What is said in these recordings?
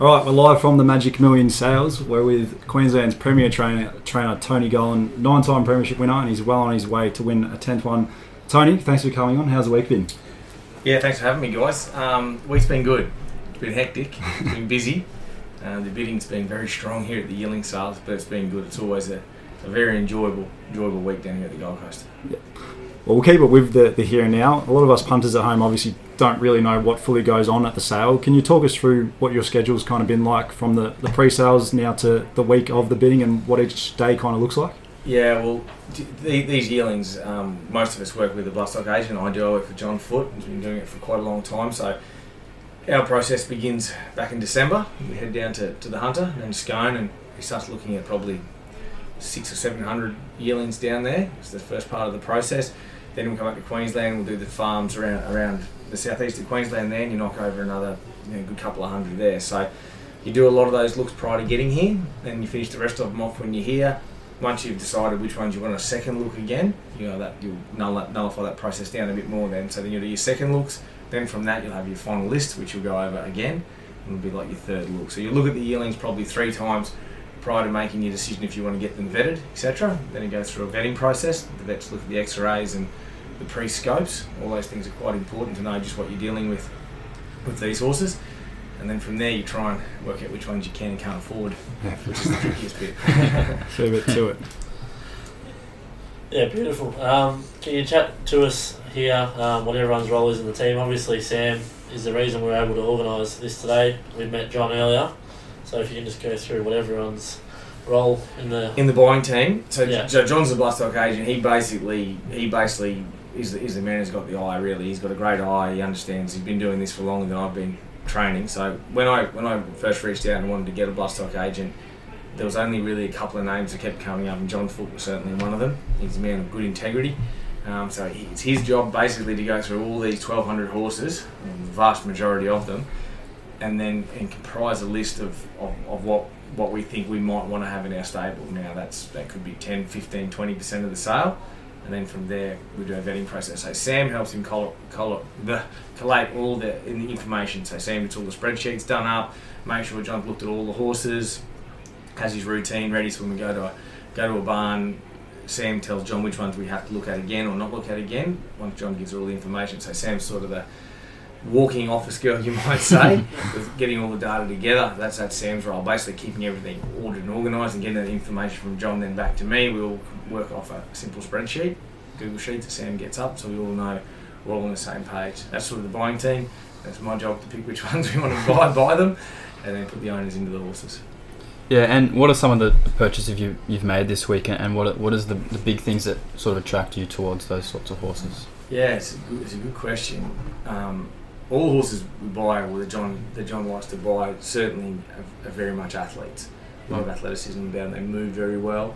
All right, we're live from the Magic Million Sales. We're with Queensland's premier trainer, trainer Tony Gollan, nine-time premiership winner, and he's well on his way to win a tenth one. Tony, thanks for coming on. How's the week been? Yeah, thanks for having me, guys. Um, week's been good. It's been hectic. It's been busy. Uh, the bidding's been very strong here at the Yearling Sales, but it's been good. It's always a, a very enjoyable, enjoyable week down here at the Gold Coast. Well, we'll keep it with the, the here and now. A lot of us punters at home obviously don't really know what fully goes on at the sale. Can you talk us through what your schedule's kind of been like from the, the pre-sales now to the week of the bidding and what each day kind of looks like? Yeah, well, th- these yearlings, um, most of us work with a bloodstock agent. I do. I work for John Foote. He's been doing it for quite a long time. So our process begins back in December. We head down to, to the hunter and Scone, and we start looking at probably six or seven hundred yearlings down there. It's the first part of the process. Then we'll come up to Queensland. We'll do the farms around around the southeast of Queensland. There, and you knock over another you know, good couple of hundred there. So you do a lot of those looks prior to getting here, and you finish the rest of them off when you're here once you've decided which ones you want a second look again, you know that you'll null- nullify that process down a bit more. Then, so then you'll do your second looks. Then from that, you'll have your final list, which you'll go over again, and it'll be like your third look. So you look at the yearlings probably three times prior to making your decision if you want to get them vetted, etc. Then it goes through a vetting process. The vets look at the X-rays and the pre-scopes. All those things are quite important to know just what you're dealing with with these horses. And then from there, you try and work out which ones you can and can't afford, Yeah, which is the trickiest bit. fair bit to it. Yeah, beautiful. Um, can you chat to us here um, what everyone's role is in the team? Obviously, Sam is the reason we're able to organise this today. We met John earlier, so if you can just go through what everyone's role in the in the buying team. So, Yeah. so John's the bloodstock agent. He basically he basically is the, is the man who's got the eye. Really, he's got a great eye. He understands. He's been doing this for longer than I've been training. So when I when I first reached out and wanted to get a bloodstock agent, there was only really a couple of names that kept coming up, and John Foote was certainly one of them. He's a man of good integrity. Um, so it's his job basically to go through all these 1,200 horses, the vast majority of them, and then and comprise a list of, of, of what what we think we might want to have in our stable. Now that's that could be 10, 15, 20 percent of the sale, and then from there we do a vetting process. So Sam helps him the, collate all the, in the information. So Sam gets all the spreadsheets done up, make sure John's looked at all the horses, has his routine ready. So when we go to a, go to a barn. Sam tells John which ones we have to look at again or not look at again. Once John gives all the information, so Sam's sort of the walking office girl, you might say, with getting all the data together. That's that's Sam's role, basically keeping everything ordered and organised and getting that information from John then back to me. We'll work off a simple spreadsheet, Google Sheets that Sam gets up, so we all know we're all on the same page. That's sort of the buying team. That's my job to pick which ones we want to buy, buy them, and then put the owners into the horses. Yeah, and what are some of the purchases you, you've made this week, and- what are- what is the, the big things that sort of attract you towards those sorts of horses? Yeah, it's a good, it's a good question. Um, all horses we buy, or that John that John likes to buy, certainly are, are very much athletes. A lot of athleticism about them. They move very well.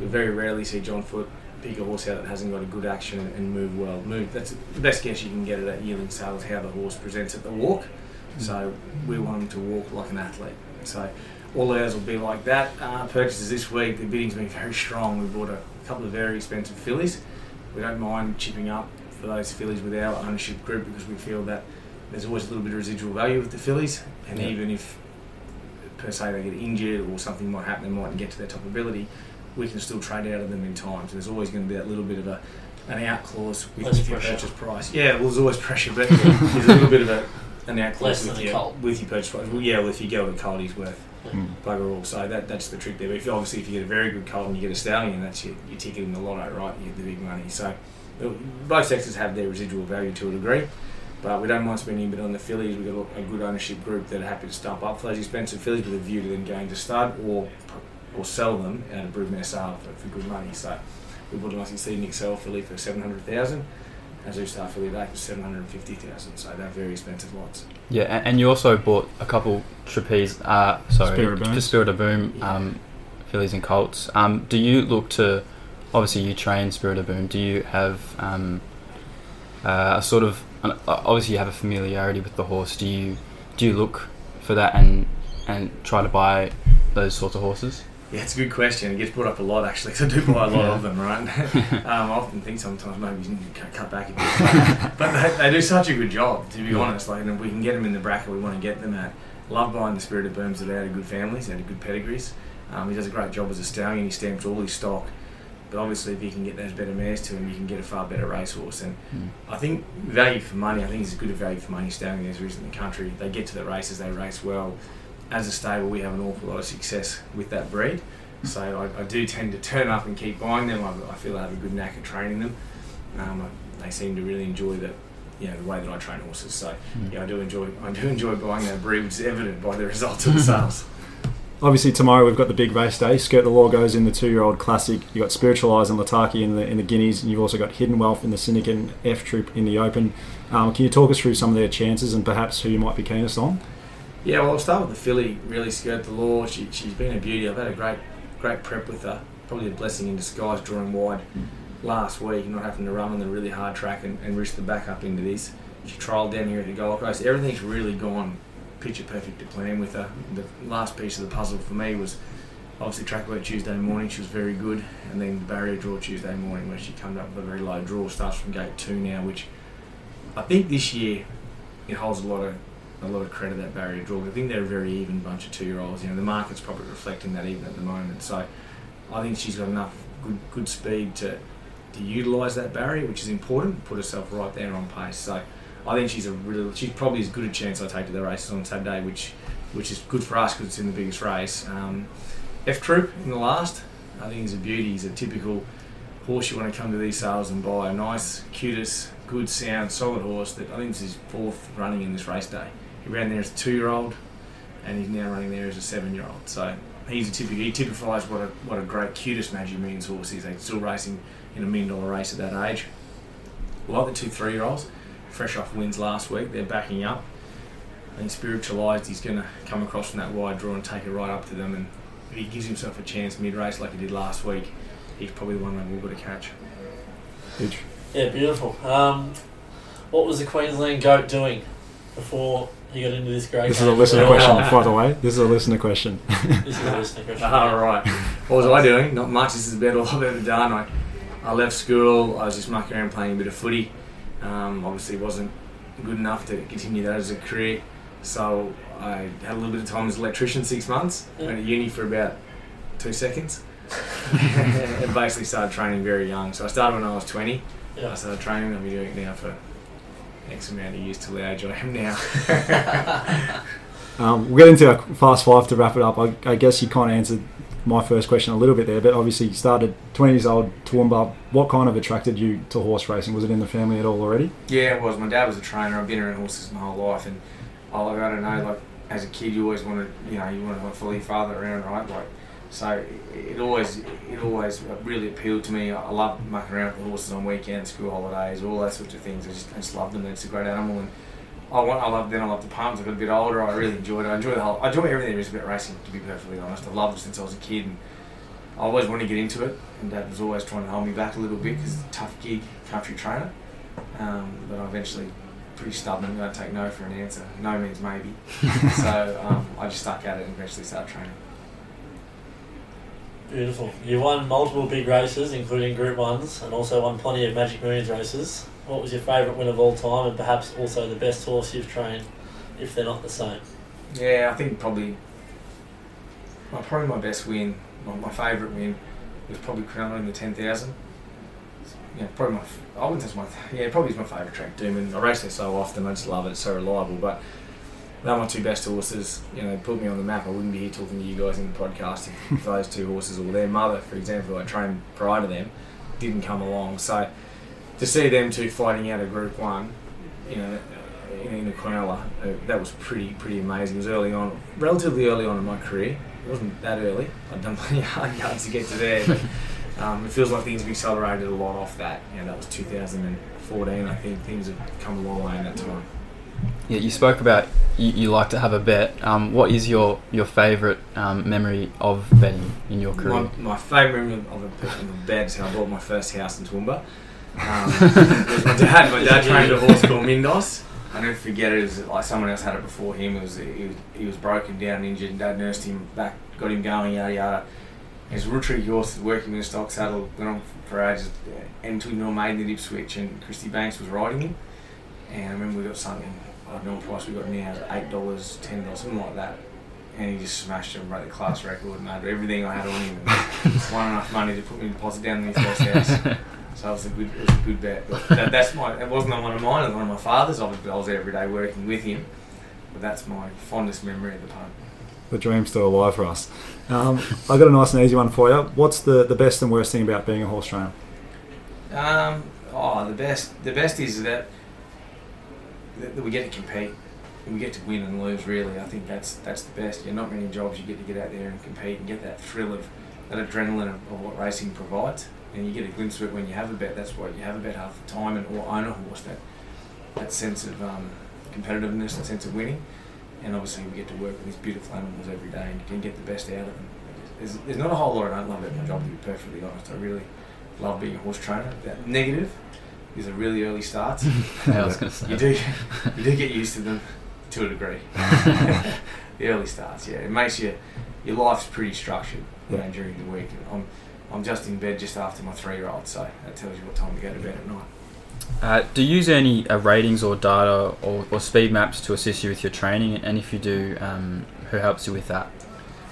We very rarely see John Foote pick a horse out that hasn't got a good action and move well. Move. That's the best guess you can get at that yearling sale is how the horse presents at the walk. So we want them to walk like an athlete. So all ours will be like that. Uh, purchases this week, the bidding's been very strong. We bought a couple of very expensive fillies. We don't mind chipping up for those fillies with our ownership group because we feel that there's always a little bit of residual value with the fillies, and Yeah. even if per se they get injured or something might happen, they mightn't get to their top ability, we can still trade out of them in time. So there's always going to be that little bit of a an out clause with, Less your pressure. purchase price. Yeah, well, there's always pressure, but there's a little bit of a an out clause with your with your purchase price. Well, yeah, well, if you go with a colt, he's worth Mm. bugger all. So that that's the trick there. But if you, obviously if you get a very good colt and you get a stallion, that's your, your ticket in the lotto, right? You get the big money. So both sexes have their residual value to a degree. But we don't mind spending a bit on the fillies. We've got a good ownership group that are happy to stump up for those expensive fillies with a view to them going to stud or or sell them at a broodmare sale for, for good money. So we bought a nice Exceed and Excel filly for seven hundred thousand. as A Zoustar filly today for seven hundred and fifty thousand. So they're very expensive lots. Yeah, and, and you also bought a couple trapeze, uh, sorry, Spirit of Boom. Spirit of Boom, Yeah. um, fillies and colts. Um, do you look to, obviously you train Spirit of Boom, do you have um, uh, a sort of, an, obviously you have a familiarity with the horse, do you do you look for that and and try to buy those sorts of horses? Yeah, it's a good question. It gets brought up a lot actually. 'cause I do buy a lot Yeah. of them, right? um, I often think sometimes maybe you to cut- back a bit, but they, they do such a good job. To be Yeah. honest, like, and if we can get them in the bracket we want to get them at, Love buying the Spirit of Booms that are out of good families, out of good pedigrees. Um, he does a great job as a stallion. He stamps all his stock. But obviously, if you can get those better mares to him, you can get a far better racehorse. And Mm. I think value for money, I think he's a good value for money stallion as there is in the country. They get to the races, they race well. As a stable, we have an awful lot of success with that breed. So I, I do tend to turn up and keep buying them. I, I feel I have a good knack at training them. Um, I, they seem to really enjoy the, you know, the way that I train horses. So Mm. yeah, I do enjoy I do enjoy buying that breed, which is evident by the results of the sales. Obviously, tomorrow we've got the big race day. Skirt the Law goes in the two-year-old classic. You've got Spiritualised and Lataki in the in the Guineas, and you've also got Hidden Wealth in the Syndicate and F Troop in the Open. Um, can you talk us through some of their chances and perhaps who you might be keenest on? Yeah, well, I'll start with the filly. Really skirt the law. She, she's been a beauty. I've had a great, great prep with her. Probably a blessing in disguise, drawing wide last week, not having to run on the really hard track and, and risk the back up into this. She trialled down here at the Gold Coast. Everything's really gone picture perfect to plan with her. The last piece of the puzzle for me was obviously track work Tuesday morning. She was very good, and then the barrier draw Tuesday morning where she came up with a very low draw. Starts from gate two now, which I think this year it holds a lot of a lot of credit that barrier draw. I think they're a very even bunch of two year olds. You know, the market's probably reflecting that even at the moment. So I think she's got enough good good speed to to utilise that barrier, which is important. Put herself right there on pace. So I think she's a she's probably as good a chance I take to the races on Saturday, which which is good for us because it's in the biggest race. Um, F Troop in the last, I think he's a beauty. He's a typical horse you want to come to these sales and buy. A nice, cutest, good sound, solid horse that I think is his fourth running in this race day. He ran there as a two-year-old, and he's now running there as a seven-year-old. So he's a typical. He typifies what a what a great cutest Magic Millions horse is. They're still racing in a million-dollar race at that age. Like the two three-year-olds, fresh off wins last week, they're backing up. I think spiritualised, he's going to come across from that wide draw and take it right up to them. And if he gives himself a chance mid-race like he did last week, he's probably the one they've all got to catch. Huge. Yeah, beautiful. Um, what was the Queensland goat doing before he got into this great This is a game? listener question, by the way. This is a listener question. This is a listener question. All right. What was I doing? Not much. This is about all I've ever done. I, I left school. I was just mucking around playing a bit of footy. Um, obviously, wasn't good enough to continue that as a career. So I had a little bit of time as an electrician, six months. Yeah. Went to uni for about two seconds. and basically started training very young. So I started when I was 20. I started training. I've been doing it now for X amount of years till the age I am now. Um, we'll get into a fast five to wrap it up. I, I guess you can't answered my first question a little bit there, but obviously you started 20 years old, Toowoomba. What kind of attracted you to horse racing? Was it in the family at all already? Yeah, it was. My dad was a trainer. I've been around horses my whole life, and I, like, I don't know, like as a kid, you always wanted, you know, you wanted to follow your father around, right? Like, so it, always, it always really appealed to me. I, love mucking around with horses on weekends, school holidays, all that sorts of things. I just, I just loved them. It's a great animal, and I want, I love. Then I love the palms. I got a bit older. I really enjoyed it. I enjoy the whole. I enjoy everything there is about racing. To be perfectly honest, I've loved it since I was a kid. And, I always wanted to get into it, and Dad was always trying to hold me back a little bit because it's a tough gig, country trainer. Um, but I eventually, pretty stubborn, I take no for an answer. No means maybe. so um, I just stuck at it and eventually started training. Beautiful. You won multiple big races, including Group Ones, and also won plenty of Magic Millions races. What was your favourite win of all time, and perhaps also the best horse you've trained, if they're not the same? Yeah, I think probably, well, probably my best win, my, my favourite win, was probably Cronulla in the ten thousand. Yeah, probably my. I wouldn't say my. Yeah, probably is my favourite track. Doomben. I race there so often. I just love it. It's so reliable. But they're my two best horses. You know, put me on the map. I wouldn't be here talking to you guys in the podcast if those two horses or their mother, for example, I trained prior to them, didn't come along. So to see them two fighting out of Group One, you know, in, in the Cronulla, uh, that was pretty pretty amazing. It was early on, relatively early on in my career. It wasn't that early. I'd done plenty of hard yards to get to there. But, um, it feels like things have accelerated a lot off that. You know, that was 2014. I think things have come a long way in that time. Yeah, you spoke about you, you like to have a bet. Um, what is your your favourite um, memory of betting in your career? My, my favourite memory of a, of a bet is how I bought my first house in Toowoomba. Um, it was my dad. My dad trained a horse called Mindos. I never forget it. It was like someone else had it before him. It was he was, he was broken down, injured. And dad nursed him back, got him going, yada yada. His tricky horse was working in a stock saddle. Went on for ages. And to no the at switch, and Christy Banks was riding him. And I remember we got something I don't know what price we got now, eight dollars, ten dollars, something like that. And he just smashed it and broke the class record and over everything I had on him. Won enough money to put me deposit down in his first house. So it was a good, it was a good bet. But that, that's my. It wasn't on one of mine. It was one of my father's. Obviously, I was there every day working with him. But that's my fondest memory of the pub. The dream's still alive for us. Um, I got a nice and easy one for you. What's the, the best and worst thing about being a horse trainer? Um, oh, the best. The best is that, that we get to compete. We get to win and lose. Really, I think that's that's the best. You're not many jobs you get to get out there and compete and get that thrill of that adrenaline of, of what racing provides. And you get a glimpse of it when you have a bet. That's what you have a bet half the time, and or own a horse. That that sense of um, competitiveness, that sense of winning. And obviously, we get to work with these beautiful animals every day and, and get the best out of them. There's, there's not a whole lot I don't love about my job, to be perfectly honest. I really love being a horse trainer. That negative is are really early starts. yeah, I was going to say. You do you do get used to them to a degree. the early starts, yeah. It makes you your life's pretty structured you know, during the week. I'm I'm just in bed just after my three year old, so that tells you what time to go to bed at night. Uh, do you use any uh, ratings or data or, or speed maps to assist you with your training? And if you do, um, who helps you with that?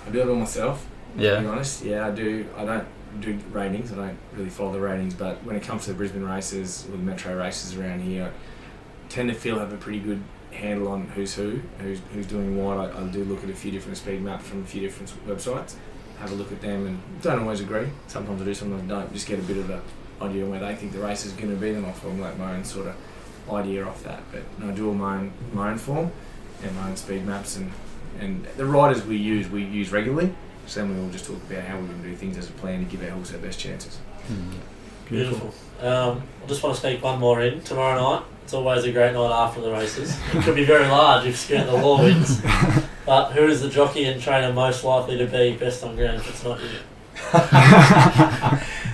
I do it all myself. To be Yeah. honest, yeah, I do. I don't do ratings. I don't really follow the ratings, but when it comes to the Brisbane races or the metro races around here, I tend to feel I have a pretty good handle on who's who, who's who's doing what. I, I do look at a few different speed maps from a few different websites, have a look at them, and don't always agree. Sometimes I do, sometimes I don't. Just get a bit of a idea where they think the race is going to be, then I'll formulate my own sort of idea off that. But I do all my own my own form and my own speed maps, and and the riders we use we use regularly. So then we all just talk about how we're going to do things as a plan to give our horse our best chances. Hmm. Beautiful. Um, I just want to sneak one more in. Tomorrow night, it's always a great night after the races. It could be very large if Skirt the Law wins. But who is the jockey and trainer most likely to be best on ground if it's not you?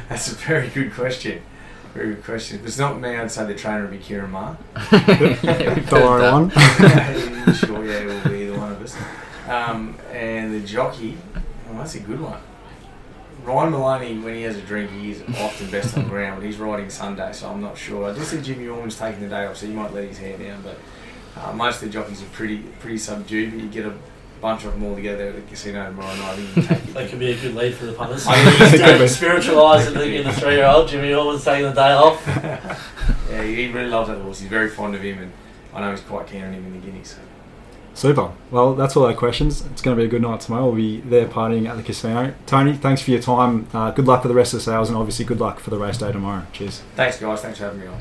That's a very good question. Very good question. If it's not me, I'd say the trainer would be Kieran Ma. Yeah, we've Dollar one. sure, yeah, it will be either one of us. Um, and the jockey, oh, that's a good one. Ryan Maloney, when he has a drink, he is often best on ground, but he's riding Sunday, so I'm not sure. I just see Jimmy Orman's taking the day off, so he might let his hair down, but uh, most of the jockeys are pretty pretty subdued, but you get a bunch of them all together at the casino tomorrow night you take That it. could be a good lead for the punters. I think it could be. Spiritualise in the, in the three year old. Jimmy Orman's taking the day off. yeah, he really loves that horse. He's very fond of him, and I know he's quite keen on him in the Guineas. So. Super. Well, that's all our questions. It's going to be a good night tomorrow. We'll be there partying at the casino. Tony, thanks for your time. Uh, good luck for the rest of the sales, and obviously good luck for the race day tomorrow. Cheers. Thanks, guys. Thanks for having me on.